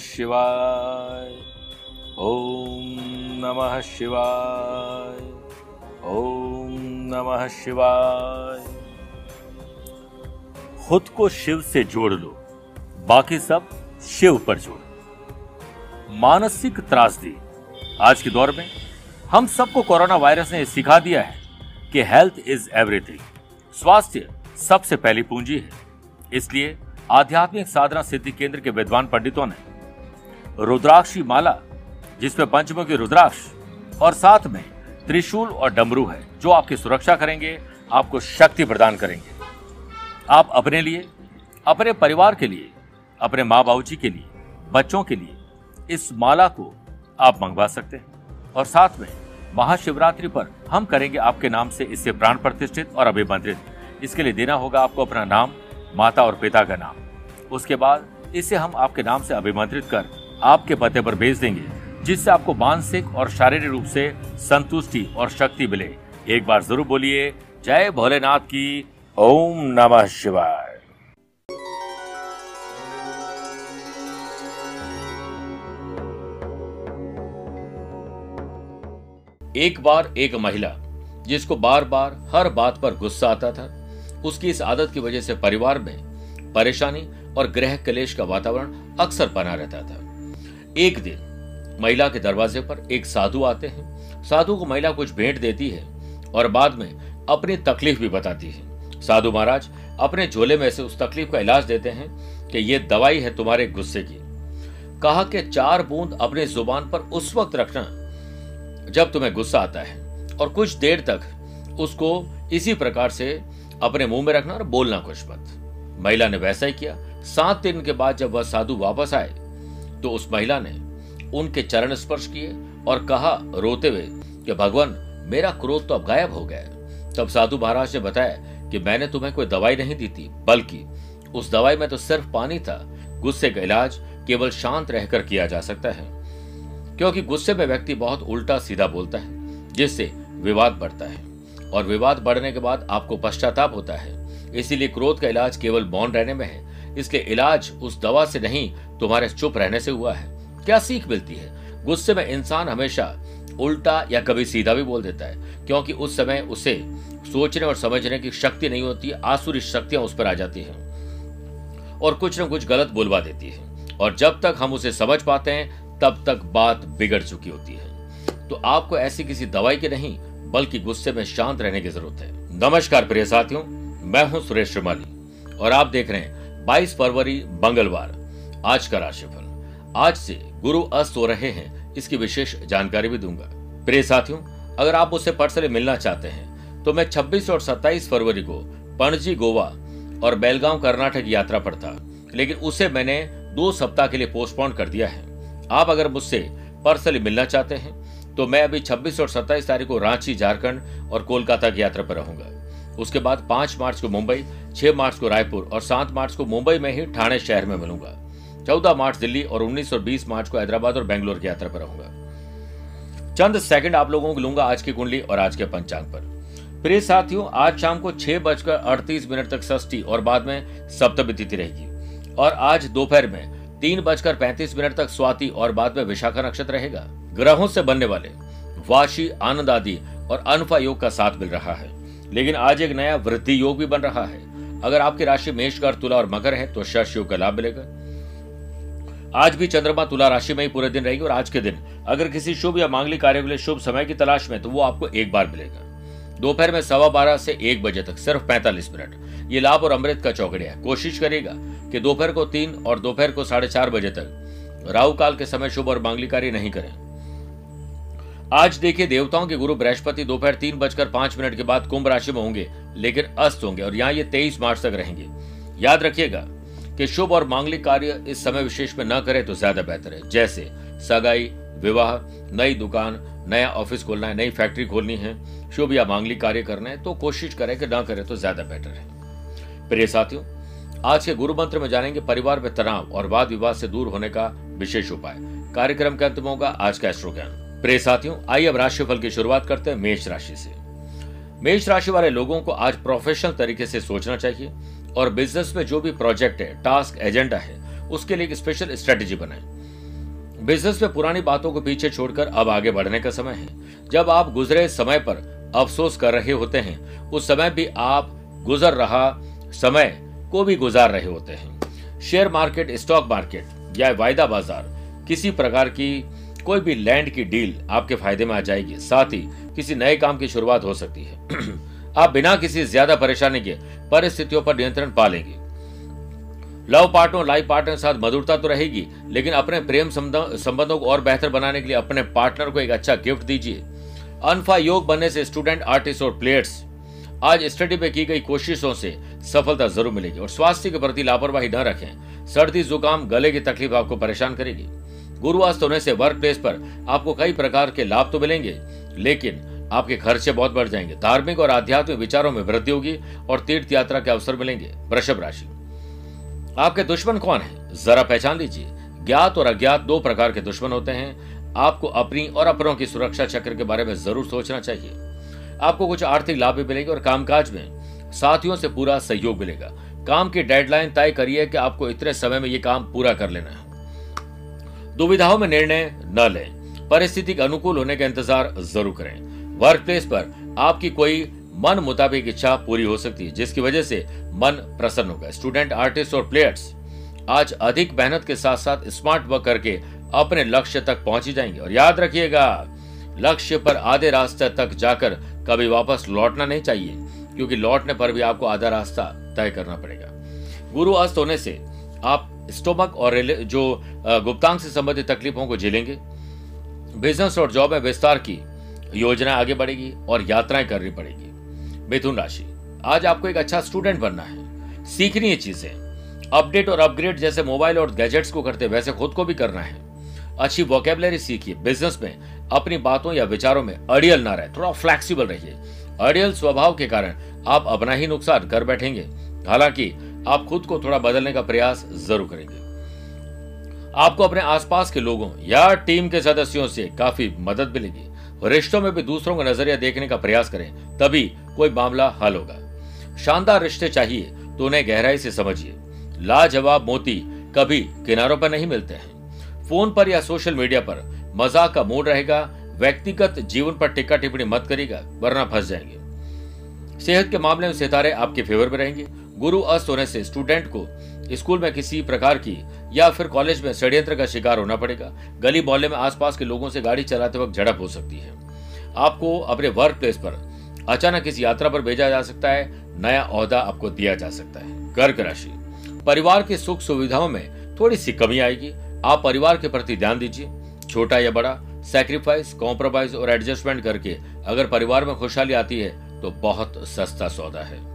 शिवाय। ओम नमः शिवाय। ओम नमः शिवाय। खुद को शिव से जोड़ लो, बाकी सब शिव पर जोड़ो। मानसिक त्रासदी आज के दौर में हम सबको कोरोना वायरस ने सिखा दिया है कि हेल्थ इज़ एवरीथिंग। स्वास्थ्य सबसे पहली पूंजी है। इसलिए आध्यात्मिक साधना सिद्धि केंद्र के विद्वान पंडितों ने रुद्राक्षी माला, जिसमें पंचमुखी रुद्राक्ष और साथ में त्रिशूल और डमरू है, जो आपकी सुरक्षा करेंगे, आपको शक्ति प्रदान करेंगे। आप अपने लिए, अपने परिवार के लिए, अपने माँ बाबू जी के लिए, बच्चों के लिए इस माला को आप मंगवा सकते हैं। और साथ में महाशिवरात्रि पर हम करेंगे आपके नाम से इससे प्राण प्रतिष्ठित और अभिमंत्रित। इसके लिए देना होगा आपको अपना नाम, माता और पिता का नाम। उसके बाद इसे हम आपके नाम से अभिमंत्रित कर आपके पते पर भेज देंगे, जिससे आपको मानसिक और शारीरिक रूप से संतुष्टि और शक्ति मिले। एक बार ज़रूर बोलिए, जय भोलेनाथ की ओम नमः शिवाय। एक बार एक महिला, जिसको बार बार हर बात पर गुस्सा आता था, उसकी इस आदत की वजह से परिवार में परेशानी और ग्रह कलेश का वातावरण अक्सर बना रहता था। एक दिन, महिला के दरवाजे पर एक साधु आते हैं। साधु को महिला कुछ भेंट देती है और बाद में अपनी तकलीफ़ भी बताती है। साधु महाराज, अपने झोले में से उस तकलीफ़ का इलाज देते हैं कि ये दवाई है तुम्हारे गुस्से की। कहा कि चार बूंद अपने ज़ुबान पर उस वक्त रखना जब तुम्हें गुस्सा आता है और कुछ देर तक उसको इसी प्रकार से अपने मुँह में रखना और बोलना कुछ मत। महिला ने वैसा ही किया। सात दिन के बाद जब वह साधु वापस आए तो उस महिला ने उनके चरण स्पर्श किए और कहा रोते हुए कि भगवान, मेरा क्रोध तो अब गायब हो गया तब साधु महाराज ने बताया कि मैंने तुम्हें कोई दवाई नहीं दी थी, बल्कि उस दवाई में तो सिर्फ़ पानी था। गुस्से का इलाज केवल शांत रहकर किया जा सकता है, क्योंकि गुस्से में व्यक्ति बहुत उल्टा सीधा बोलता है, जिससे विवाद बढ़ता है, और विवाद बढ़ने के बाद आपको पश्चाताप होता है। इसीलिए क्रोध का इलाज केवल मौन रहने में है इसलिए इलाज उस दवा से नहीं, तुम्हारे चुप रहने से हुआ है। क्या सीख मिलती है? गुस्से में इंसान हमेशा उल्टा या कभी सीधा भी बोल देता है, क्योंकि उस समय उसे सोचने और समझने की शक्ति नहीं होती, आसुरी शक्तियाँ उस पर आ जाती हैं और कुछ न कुछ गलत बोलवा देती है। और जब तक हम उसे समझ पाते हैं, तब तक बात बिगड़ चुकी होती है। तो आपको ऐसी किसी दवाई की नहीं, बल्कि गुस्से में शांत रहने की ज़रूरत है। नमस्कार प्रिय साथियों, मैं हूँ सुरेश श्रीमाली, और आप देख रहे हैं 22 फरवरी, मंगलवार। आज का राशिफल। आज से गुरु अस्त हो रहे हैं, इसकी विशेष जानकारी भी दूँगा। प्रिय साथियों, अगर आप मुझसे पर्सनली मिलना चाहते हैं तो मैं 26 और 27 फरवरी को पणजी, गोवा और बेलगांव, कर्नाटक यात्रा पर था, लेकिन उसे मैंने दो सप्ताह के लिए पोस्टपोन कर दिया है। आप अगर मुझसे पर्सनली मिलना चाहते हैं तो मैं अभी 26 और 27 तारीख को रांची, झारखंड और कोलकाता की यात्रा पर रहूँगा। उसके बाद 5 मार्च को मुंबई 6 मार्च को रायपुर और 7 मार्च को मुंबई में ही ठाणे शहर में मिलूँगा। 14 मार्च दिल्ली और 19 और 20 मार्च को हैदराबाद और बेंगलोर की यात्रा पर रहूँगा। चंद सेकंड आप लोगों को लूँगा आज की कुंडली और आज के पंचांग पर। प्रिय साथियों, आज शाम को छह बजकर अड़तीस मिनट तक षष्ठी और बाद में सप्तमी तिथि रहेगी। और आज दोपहर में तीन बजकर पैंतीस मिनट तक स्वाति और बाद में विशाखा नक्षत्र रहेगा। ग्रहों से बनने वाले वाशी, आनंद आदि और अनफा योग का साथ मिल रहा है। लेकिन आज एक नया वृद्धि योग भी बन रहा है। अगर आपकी राशि मेषकर तुला और मकर है तो शश योग का लाभ मिलेगा। आज भी चंद्रमा तुला राशि में ही पूरे दिन रहेगी और आज के दिन अगर किसी शुभ या मांगलिक कार्य के लिए शुभ समय की तलाश में तो वो आपको एक बार मिलेगा। दोपहर में सवा बारह से एक बजे तक सिर्फ़ पैंतालीस मिनट। ये लाभ और अमृत का चौकड़िया है। कोशिश करेगा कि दोपहर को तीन और दोपहर को साढ़े चार बजे तक राहु काल के समय शुभ और मांगलिक कार्य नहीं करें। आज देखिए देवताओं के गुरु बृहस्पति दोपहर तीन बजकर पाँच मिनट के बाद कुंभ राशि में होंगे, लेकिन अस्त होंगे, और यहाँ ये तेईस मार्च तक रहेंगे। याद रखिएगा कि शुभ और मांगलिक कार्य इस समय विशेष में न करें तो ज़्यादा बेहतर है। जैसे सगाई, विवाह, नई दुकान, नया ऑफ़िस खोलना है, नई फैक्ट्री खोलनी है, शुभ या मांगलिक कार्य करना है तो कोशिश करें कि न करें तो ज़्यादा बेटर है। प्रिय साथियों, आज के गुरु मंत्र में जानेंगे परिवार में तनाव और वाद विवाद से दूर होने का विशेष उपाय। कार्यक्रम के अंत में होगा आज का एस्ट्रो ज्ञान प्रिय साथियों, आइए अब राशिफल की शुरुआत करते हैं मेष राशि से। मेष राशि वाले लोगों को आज प्रोफेशनल तरीके से सोचना चाहिए और बिज़नेस में जो भी प्रोजेक्ट है टास्क एजेंडा है, उसके लिए एक स्पेशल स्ट्रेटेजी बनाएँ। बिज़नेस में पुरानी बातों को पीछे छोड़कर अब आगे बढ़ने का समय है। जब आप गुजरे समय पर अफसोस कर रहे होते हैं, उस समय भी आप गुजर रहा समय को भी गुजार रहे होते हैं। शेयर मार्केट स्टॉक मार्केट या वायदा बाज़ार, किसी प्रकार की कोई भी लैंड की डील आपके फ़ायदे में आ जाएगी, साथ ही किसी नए काम की शुरुआत हो सकती है। आप बिना किसी ज़्यादा परेशानी के परिस्थितियों पर नियंत्रण पा लेंगे। लव पार्टनर, लाइफ पार्टनर के साथ मधुरता तो रहेगी, लेकिन अपने प्रेम संबंधों को और बेहतर बनाने के लिए अपने पार्टनर को एक अच्छा गिफ्ट दीजिए। अनफा योग बनने से स्टूडेंट, आर्टिस्ट और प्लेयर्स, आज स्टडी में की गई कोशिशों से सफलता ज़रूर मिलेगी और स्वास्थ्य के प्रति लापरवाही न रखें। सर्दी, जुकाम, गले की तकलीफ़ आपको परेशान करेगी। गुरुवास्त होने से वर्क प्लेस पर आपको कई प्रकार के लाभ तो मिलेंगे, लेकिन आपके खर्चे बहुत बढ़ जाएँगे। धार्मिक और आध्यात्मिक विचारों में वृद्धि होगी और तीर्थ यात्रा के अवसर मिलेंगे। वृषभ राशि। आपके दुश्मन कौन है? जरा पहचान लीजिए। ज्ञात और अज्ञात दो प्रकार के दुश्मन होते हैं। आपको अपनी और अपनों की सुरक्षा चक्र के बारे में ज़रूर सोचना चाहिए। आपको कुछ आर्थिक लाभ भी मिलेंगे और कामकाज में साथियों से पूरा सहयोग मिलेगा। काम की डेडलाइन तय करिए कि आपको इतने समय में ये काम पूरा कर लेना है। दुविधाओं में निर्णय न लें। परिस्थिति के अनुकूल होने का इंतज़ार ज़रूर करें। वर्क प्लेस पर आपकी कोई मन मुताबिक इच्छा पूरी हो सकती है, जिसकी वजह से मन प्रसन्न होगा। स्टूडेंट आर्टिस्ट और प्लेयर्स आज अधिक मेहनत के साथ साथ स्मार्ट वर्क करके अपने लक्ष्य तक पहुँच ही जाएँगे। और याद रखिएगा, लक्ष्य पर आधे रास्ते तक जाकर कभी वापस लौटना नहीं चाहिए, क्योंकि लौटने पर भी आपको आधा रास्ता तय करना पड़ेगा। गुरु अस्त होने से आप स्टोमक और जो गुप्तांग से संबंधित तकलीफों को झेलेंगे। बिज़नेस और जॉब में विस्तार की योजना आगे बढ़ेगी और यात्राएँ करनी पड़ेगी। मिथुन राशि, आज आपको एक अच्छा स्टूडेंट बनना है। सीखनी है चीज़ें। अपडेट और अपग्रेड जैसे मोबाइल और गैजेट्स को करते वैसे खुद को भी करना है। अच्छी वोकेबलरी सीखिए। बिज़नेस में अपनी बातों या विचारों में अड़ियल ना रहे। थोड़ा फ्लेक्सिबल रहिए। अड़ियल स्वभाव के कारण आप अपना ही नुकसान कर बैठेंगे। हालाँकि आप खुद को थोड़ा बदलने का प्रयास ज़रूर करेंगे। आपको अपने आसपास के लोगों या टीम के सदस्यों से काफ़ी मदद मिलेगी। रिश्तों में भी दूसरों का नज़रिया देखने का प्रयास करें, तभी कोई मामला हल होगा। शानदार रिश्ते चाहिए तो उन्हें गहराई से समझिए। लाजवाब मोती कभी किनारों पर नहीं मिलते हैं। फ़ोन पर या सोशल मीडिया पर मज़ाक का मूड रहेगा, व्यक्तिगत जीवन पर टिक्का टिप्पणी मत करेगा वरना फंस जाएँगे। सेहत के मामले में सितारे आपके फेवर में रहेंगे। गुरु अस्त होने से स्टूडेंट को स्कूल में किसी प्रकार की या फिर कॉलेज में षड्यंत्र का शिकार होना पड़ेगा। गली मोहल्ले में आसपास के लोगों से गाड़ी चलाते वक्त झड़प हो सकती है। आपको अपने वर्क प्लेस पर अचानक इस यात्रा पर भेजा जा सकता है, नया औहदा आपको दिया जा सकता है। कर्क राशि। परिवार की सुख सुविधाओं में थोड़ी सी कमी आएगी। आप परिवार के प्रति ध्यान दीजिए। छोटा या बड़ा सेक्रीफाइस कॉम्प्रोमाइज और एडजस्टमेंट करके अगर परिवार में खुशहाली आती है तो बहुत सस्ता सौदा है।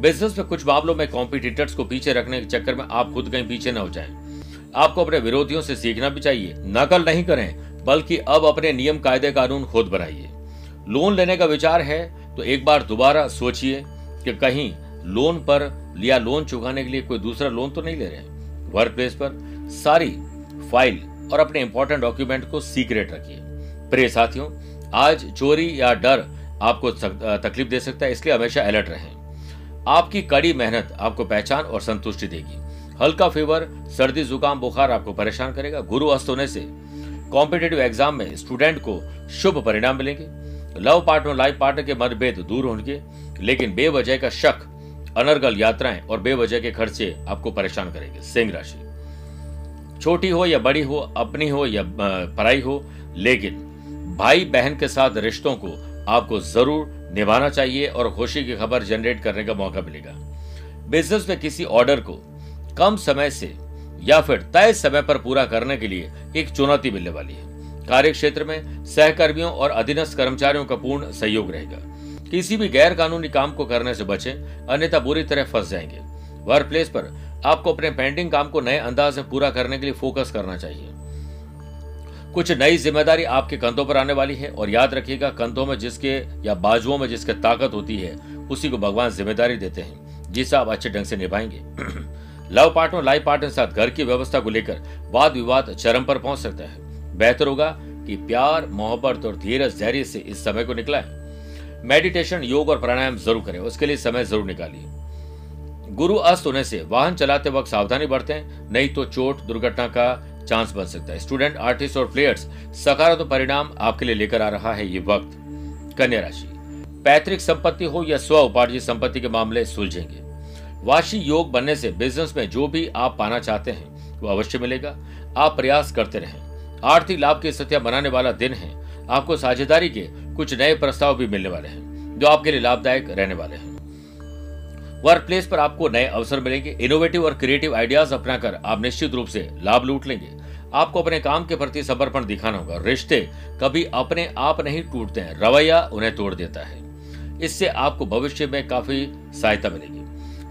बिज़नेस में कुछ मामलों में कॉम्पिटिटर्स को पीछे रखने के चक्कर में आप खुद कहीं पीछे न हो जाए। आपको अपने विरोधियों से सीखना भी चाहिए। नकल नहीं करें, बल्कि अब अपने नियम, कायदे, कानून खुद बनाइए। लोन लेने का विचार है तो एक बार दोबारा सोचिए कि कहीं लोन पर या लोन चुकाने के लिए कोई दूसरा लोन तो नहीं ले रहे वर्क प्लेस पर सारी फ़ाइल और अपने इंपॉर्टेंट डॉक्यूमेंट को सीक्रेट रखिए। प्रिय साथियों, आज चोरी या डर आपको तकलीफ़ दे सकता है, इसलिए हमेशा अलर्ट रहें। आपकी कड़ी मेहनत आपको पहचान और संतुष्टि देगी। हल्का फीवर सर्दी, जुकाम, बुखार आपको परेशान करेगा। गुरु अस्त होने से कॉम्पिटेटिव एग्ज़ाम में स्टूडेंट को शुभ परिणाम मिलेंगे। लव पार्टनर लाइफ पार्टनर के मतभेद दूर होंगे, लेकिन बेवजह का शक, अनर्गल यात्राएँ और बेवजह के खर्चे आपको परेशान करेंगे। सिंह राशि। छोटी हो या बड़ी हो, अपनी हो या पराई हो, लेकिन भाई बहन के साथ रिश्तों को आपको ज़रूर निभाना चाहिए और खुशी की खबर जनरेट करने का मौका मिलेगा। बिज़नेस में किसी ऑर्डर को कम समय से या फिर तय समय पर पूरा करने के लिए एक चुनौती मिलने वाली है। कार्य क्षेत्र में सहकर्मियों और अधीनस्थ कर्मचारियों का पूर्ण सहयोग रहेगा। किसी भी गैर कानूनी काम को करने से बचें, अन्यथा बुरी तरह फंस जाएँगे। वर्क प्लेस पर आपको अपने पेंडिंग काम को नए अंदाज में पूरा करने के लिए फोकस करना चाहिए। कुछ नई ज़िम्मेदारी आपके कंधों पर आने वाली है और याद रखिएगा, कंधों में जिसके या बाजुओं में जिसके ताकत होती है, उसी को भगवान ज़िम्मेदारी देते हैं। जिसे आप अच्छे ढंग से निभाएँगे। लव पार्टनर लाइफ पार्टनर साथ घर की व्यवस्था को लेकर वाद विवाद चरम पर पहुँच सकता है। बेहतर होगा कि प्यार, मोहब्बत और धीरज धैर्य से इस समय को निकला है। मेडिटेशन, योग और प्राणायाम ज़रूर करें, उसके लिए समय ज़रूर निकालिए। गुरु अस्त होने से वाहन चलाते वक्त सावधानी बरतें, नहीं तो चोट, दुर्घटना का चांस बन सकता है। स्टूडेंट आर्टिस्ट और प्लेयर्स सकारात्मक तो परिणाम आपके लिए लेकर आ रहा है ये वक्त। कन्या राशि, पैतृक संपत्ति हो या स्व उपार्जित संपत्ति के मामले सुलझेंगे। वाशी योग बनने से बिज़नेस में जो भी आप पाना चाहते हैं, वो अवश्य मिलेगा। आप प्रयास करते रहें। आर्थिक लाभ की स्थितियाँ बनाने वाला दिन है। आपको साझेदारी के कुछ नए प्रस्ताव भी मिलने वाले हैं, जो आपके लिए लाभदायक रहने वाले हैं। वर्क प्लेस पर आपको नए अवसर मिलेंगे। इनोवेटिव और क्रिएटिव आइडियाज़ अपनाकर आप निश्चित रूप से लाभ लूट लेंगे। आपको अपने काम के प्रति समर्पण दिखाना होगा। रिश्ते कभी अपने आप नहीं टूटते हैं। रवैया उन्हें तोड़ देता है। इससे आपको भविष्य में काफ़ी सहायता मिलेगी।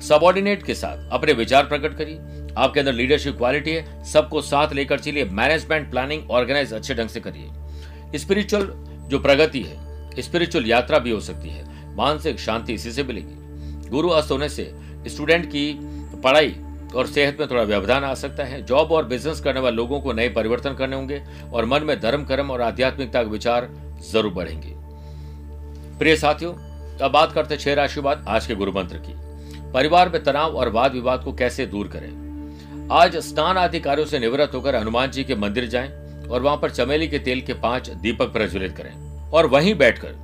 सबॉर्डिनेट के साथ अपने विचार प्रकट करिए। आपके अंदर लीडरशिप क्वालिटी है। सबको साथ लेकर चलिए। मैनेजमेंट, प्लानिंग, ऑर्गेनाइज अच्छे ढंग से करिए। स्पिरिचुअल जो प्रगति है, स्पिरिचुअल यात्रा भी हो सकती है। मानसिक शांति इसी से मिलेगी। गुरु अस्त होने से स्टूडेंट की पढ़ाई और सेहत में थोड़ा व्यवधान आ सकता है। जॉब और बिज़नेस करने वाले लोगों को नए परिवर्तन करने होंगे और मन में धर्म, कर्म और आध्यात्मिकता के विचार ज़रूर बढ़ेंगे। प्रिय साथियों, अब बात करते छह राशि बाद आज के गुरु मंत्र की। परिवार में तनाव और वाद विवाद को कैसे दूर करें? आज स्नान आदि कार्यों से निवृत्त होकर हनुमान जी के मंदिर जाएँ और वहाँ पर चमेली के तेल के पाँच दीपक प्रज्वलित करें और वहीं बैठकर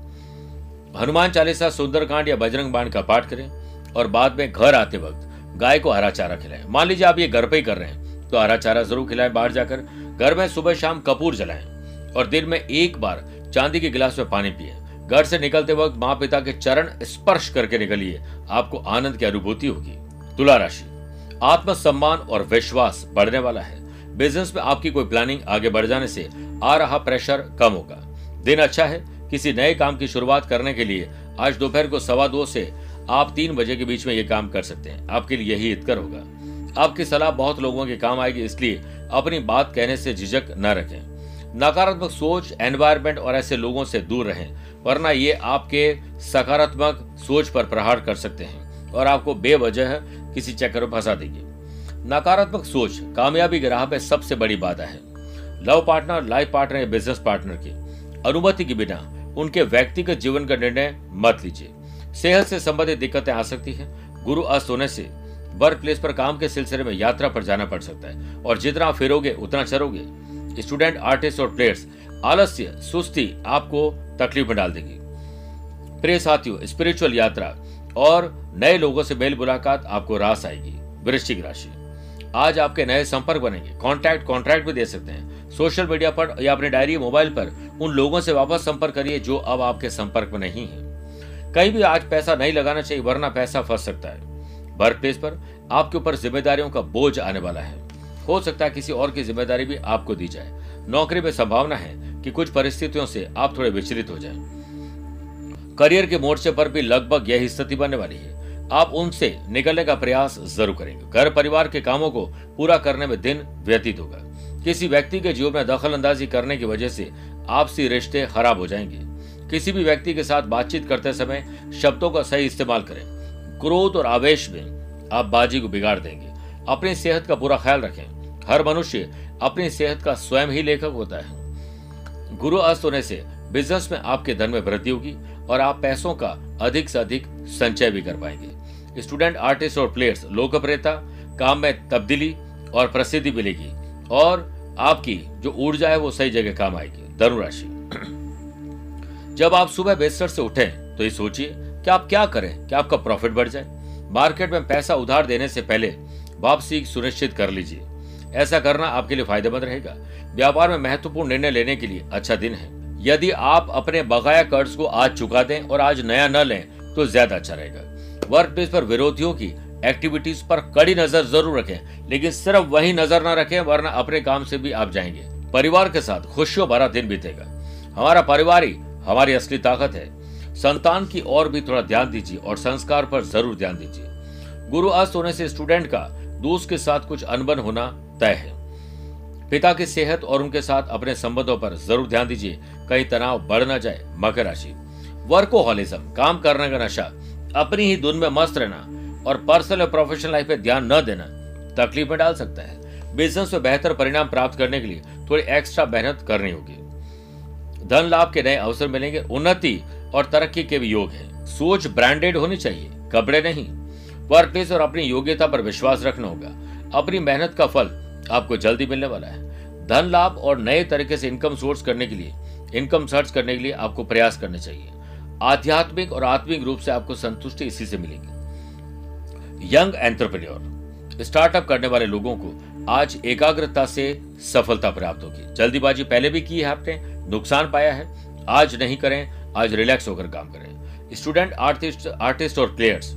हनुमान चालीसा, सुंदरकांड या बजरंग बाण का पाठ करें और बाद में घर आते वक्त गाय को हरा चारा खिलाएँ। मान लीजिए आप ये घर पे ही कर रहे हैं तो हरा चारा ज़रूर खिलाएँ बाहर जाकर। घर में सुबह शाम कपूर जलाएँ और दिन में एक बार चांदी के गिलास में पानी पिए। घर से निकलते वक्त माँ पिता के चरण स्पर्श करके निकलिए, आपको आनंद की अनुभूति होगी। तुला राशि, आत्मसम्मान और विश्वास बढ़ने वाला है। बिज़नेस में आपकी कोई प्लानिंग आगे बढ़ जाने से आ रहा प्रेशर कम होगा। दिन अच्छा है, किसी नए काम की शुरुआत करने के लिए आज दोपहर को सवा दो से आप तीन बजे के बीच में ये काम कर सकते हैं। आपके लिए यही हितकर होगा। आपकी सलाह बहुत लोगों के काम आएगी, इसलिए अपनी बात कहने से झिझक न रखें। नकारात्मक सोच एनवायरमेंट और ऐसे लोगों से दूर रहें, वरना ये आपके सकारात्मक सोच पर प्रहार कर सकते हैं और आपको बेवजह किसी चक्कर में फंसा देंगे। नकारात्मक सोच कामयाबी के राह पे सबसे बड़ी बाधा है। लव पार्टनर, लाइफ पार्टनर या बिज़नेस पार्टनर की अनुमति के बिना उनके व्यक्तिगत जीवन का निर्णय मत लीजिए। सेहत से संबंधित दिक्कतें आ सकती हैं। गुरु अस्त होने से वर्क प्लेस पर काम के सिलसिले में यात्रा पर जाना पड़ सकता है और जितना फिरोगे, उतना चरोगे स्टूडेंट आर्टिस्ट और प्लेयर्स आलस्य, सुस्ती आपको तकलीफ़ में डाल देगी। प्रिय साथियों स्पिरिचुअल यात्रा और नए लोगों से मेल मुलाकात आपको रास आएगी, वृश्चिक राशि। आज आपके नए संपर्क बनेंगे। कॉन्ट्रैक्ट कॉन्ट्रैक्ट भी दे सकते हैं। सोशल मीडिया पर या अपने डायरी मोबाइल पर उन लोगों से वापस संपर्क करिए जो अब आपके संपर्क में नहीं है। कहीं भी आज पैसा नहीं लगाना चाहिए, वरना पैसा फंस सकता है। वर्क प्लेस पर आपके ऊपर जिम्मेदारियों का बोझ आने वाला है। हो सकता है किसी और की ज़िम्मेदारी भी आपको दी जाए। नौकरी में संभावना है कि कुछ परिस्थितियों से आप थोड़े विचलित हो जाएँ। करियर के मोर्चे पर भी लगभग यही स्थिति बनने वाली है। आप उनसे निकलने का प्रयास ज़रूर करेंगे। घर परिवार के कामों को पूरा करने में दिन व्यतीत होगा। किसी व्यक्ति के जीवन में दखल अंदाजी करने की वजह से आपसी रिश्ते खराब हो जाएँगे। किसी भी व्यक्ति के साथ बातचीत करते समय शब्दों का सही इस्तेमाल करें। क्रोध और आवेश में आप बाजी को बिगाड़ देंगे। अपनी सेहत का पूरा ख्याल रखें। हर मनुष्य अपनी सेहत का स्वयं ही लेखक होता है। गुरु अस्त होने से बिज़नेस में आपके धन में वृद्धि होगी और आप पैसों का अधिक से अधिक संचय भी कर पाएँगे। स्टूडेंट, आर्टिस्ट और प्लेयर्स, लोकप्रियता, काम में तब्दीली और प्रसिद्धि मिलेगी और आपकी जो ऊर्जा है वो सही जगह काम आएगी। धनुराशि। जब आप सुबह बेस्टर से उठे तो ये सोचिए, कि आप क्या करें? कि आपका प्रॉफिट बढ़ जाए? मार्केट में पैसा उधार देने से पहले वापसी सुनिश्चित कर लीजिए। ऐसा करना आपके लिए फ़ायदेमंद रहेगा। व्यापार में महत्वपूर्ण निर्णय लेने के लिए अच्छा दिन है। यदि आप अपने बकाया कर्ज को आज चुका दें और आज नया न लें तो ज़्यादा अच्छा रहेगा। वर्क प्लेस पर विरोधियों की एक्टिविटीज़ पर कड़ी नज़र ज़रूर रखें, लेकिन सिर्फ़ वही नज़र न रखें, वरना अपने काम से भी आप जाएँगे। परिवार के साथ खुशियों भरा दिन बीतेगा। हमारा परिवार ही हमारी असली ताकत है। संतान की ओर भी थोड़ा ध्यान दीजिए और संस्कार पर ज़रूर ध्यान दीजिए। गुरु अस्त होने से स्टूडेंट का, दोस्त के साथ कुछ अनबन होना तय है। पिता की सेहत और उनके साथ अपने संबंधों पर ज़रूर ध्यान दीजिए। कहीं तनाव बढ़ न जाए, मकर राशि। वर्कोहॉलिज्म काम करने का नशा, अपनी ही धुन में मस्त रहना और पर्सनल और प्रोफेशनल लाइफ पे ध्यान न देना तकलीफ़ में डाल सकता है। बिज़नेस में बेहतर परिणाम प्राप्त करने के लिए थोड़ी एक्स्ट्रा मेहनत करनी होगी। धन लाभ के नए अवसर मिलेंगे, उन्नति और तरक्की के भी योग है। सोच ब्रांडेड होनी चाहिए, कपड़े नहीं। वर्क प्लेस और अपनी योग्यता पर विश्वास रखना होगा। अपनी मेहनत का फल आपको जल्दी मिलने वाला है। धन लाभ और नए तरीके से इनकम सोर्स करने के लिए इनकम सर्च करने के लिए आपको प्रयास करने चाहिए। आध्यात्मिक और आत्मिक रूप से आपको संतुष्टि इसी से मिलेगी। यंग एंटरप्रेन्योर स्टार्टअप करने वाले लोगों को आज एकाग्रता से सफलता प्राप्त होगी। जल्दीबाजी पहले भी की है आपने नुकसान पाया है। आज नहीं करें, आज रिलैक्स होकर काम करें। स्टूडेंट आर्टिस्ट आर्टिस्ट और प्लेयर्स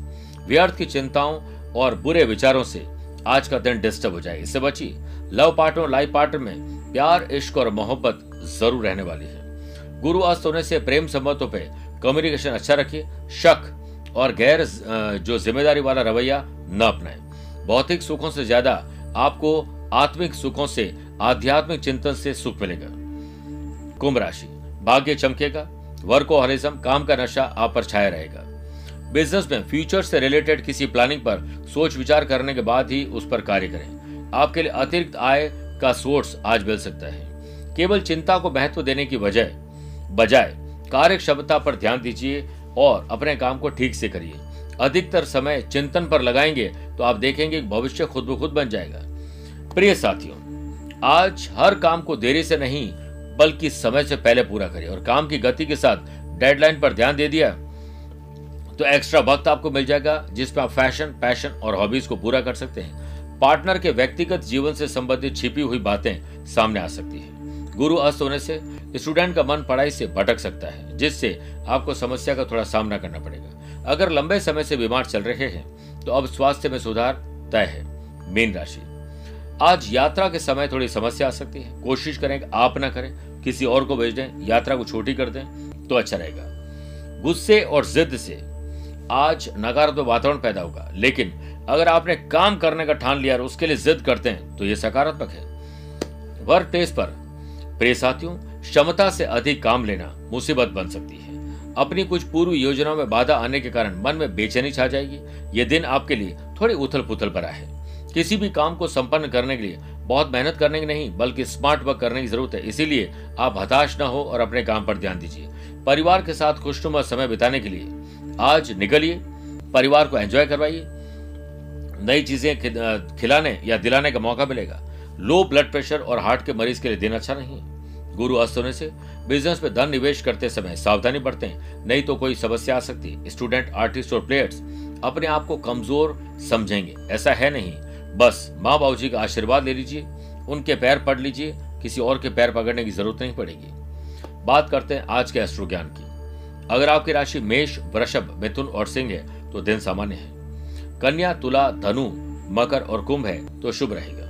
व्यर्थ की चिंताओं और बुरे विचारों से आज का दिन डिस्टर्ब हो जाए। इससे बचिए। लव पार्टनर और लाइफ पार्टनर में प्यार, इश्क और मोहब्बत ज़रूर रहने वाली है। गुरु अस्त होने से प्रेम संबंधों पर कम्युनिकेशन अच्छा रखिए। शक और गैर जो ज़िम्मेदारी वाला रवैया न अपनाए। भौतिक सुखों से ज़्यादा आपको आत्मिक सुखों से, आध्यात्मिक चिंतन से सुख मिलेगा। कुंभ राशि। भाग्य चमकेगा वर्क हरिज्म, काम का नशा आप पर छाया रहेगा। बिज़नेस में फ्यूचर से रिलेटेड किसी प्लानिंग पर सोच विचार करने के बाद ही उस पर कार्य करें। आपके लिए अतिरिक्त आय का सोर्स आज मिल सकता है। केवल चिंता को महत्व देने की वजह, बजाय कार्य क्षमता पर ध्यान दीजिए और अपने काम को ठीक से करिए। अधिकतर समय चिंतन पर लगाएँगे तो आप देखेंगे भविष्य खुद ब खुद बन जाएगा। प्रिय साथियों, आज हर काम को देरी से नहीं बल्कि समय से पहले पूरा करिए और काम की गति के साथ डेडलाइन पर ध्यान दे दिया तो एक्स्ट्रा वक्त आपको मिल जाएगा, जिसमें आप फ़ैशन पैशन और हॉबीज को पूरा कर सकते हैं। पार्टनर के व्यक्तिगत जीवन से संबंधित छिपी हुई बातें सामने आ सकती है। गुरु अस्त होने से स्टूडेंट का मन पढ़ाई से भटक सकता है, जिससे आपको समस्या का थोड़ा सामना करना पड़ेगा। अगर लंबे समय से बीमार चल रहे हैं तो अब स्वास्थ्य में सुधार तय है, मीन राशि। आज यात्रा के समय थोड़ी समस्या आ सकती है। कोशिश करें कि आप ना करें, किसी और को भेज दें, यात्रा को छोटी कर दें तो अच्छा रहेगा। गुस्से और जिद से आज नकारात्मक वातावरण पैदा होगा, लेकिन अगर आपने काम करने का ठान लिया और उसके लिए जिद करते हैं तो यह सकारात्मक है। वर्क प्लेस पर। प्रिय साथियों, क्षमता से अधिक काम लेना मुसीबत बन सकती है। अपनी कुछ पूर्व योजनाओं में बाधा आने के कारण मन में बेचैनी छा जाएगी। ये दिन आपके लिए थोड़ी उथल पुथल भरा है। किसी भी काम को संपन्न करने के लिए। बहुत मेहनत करने की नहीं, बल्कि स्मार्ट वर्क करने की ज़रूरत है। इसीलिए आप हताश न हो और अपने काम पर ध्यान दीजिए। परिवार के साथ खुशनुमा समय बिताने के लिए आज निकलिए, परिवार को एंजॉय करवाइए। नई चीज़ें खिलाने या दिलाने का मौका मिलेगा। लो ब्लड प्रेशर और हार्ट के मरीज़ के लिए दिन अच्छा नहीं है। गुरु अस्त होने से बिज़नेस में धन निवेश करते समय सावधानी बरतें। नहीं तो कोई समस्या आ सकती। स्टूडेंट आर्टिस्ट और प्लेयर्स अपने आप को कमज़ोर समझेंगे। ऐसा है नहीं। बस, माँ बाबू जी का आशीर्वाद ले लीजिए, उनके पैर पढ़ लीजिए, किसी और के पैर पकड़ने की ज़रूरत नहीं पड़ेगी। बात करते हैं आज के एस्ट्रो ज्ञान की। अगर आपकी राशि मेष, वृषभ, मिथुन और सिंह है तो दिन सामान्य है। कन्या, तुला, धनु, मकर और कुंभ है तो शुभ रहेगा।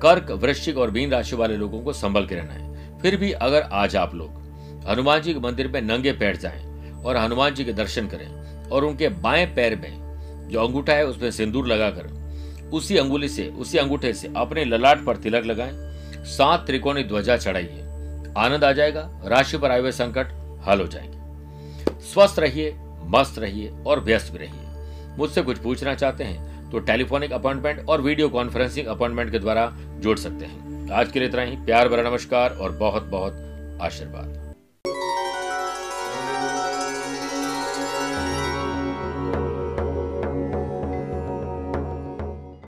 कर्क, वृश्चिक और मीन राशि वाले लोगों को संभल के रहना है। फिर भी अगर आज आप लोग हनुमान जी के मंदिर में नंगे पैर जाएँ और हनुमान जी के दर्शन करें और उनके बाएँ पैर में जो अंगूठा है उसमें सिंदूर लगाकर उसी अंगुली से, उसी अंगूठे से अपने ललाट पर तिलक लगाएँ। सात त्रिकोणी ध्वजा चढ़ाइए। आनंद आ जाएगा, राशि पर आए हुए संकट हल हो जाएँगे। स्वस्थ रहिए, मस्त रहिए और व्यस्त भी रहिए। मुझसे कुछ पूछना चाहते हैं तो टेलीफोनिक अपॉइंटमेंट और वीडियो कॉन्फ्रेंसिंग अपॉइंटमेंट के द्वारा जोड़ सकते हैं। आज के लिए इतना ही। प्यार भरा नमस्कार और बहुत बहुत आशीर्वाद।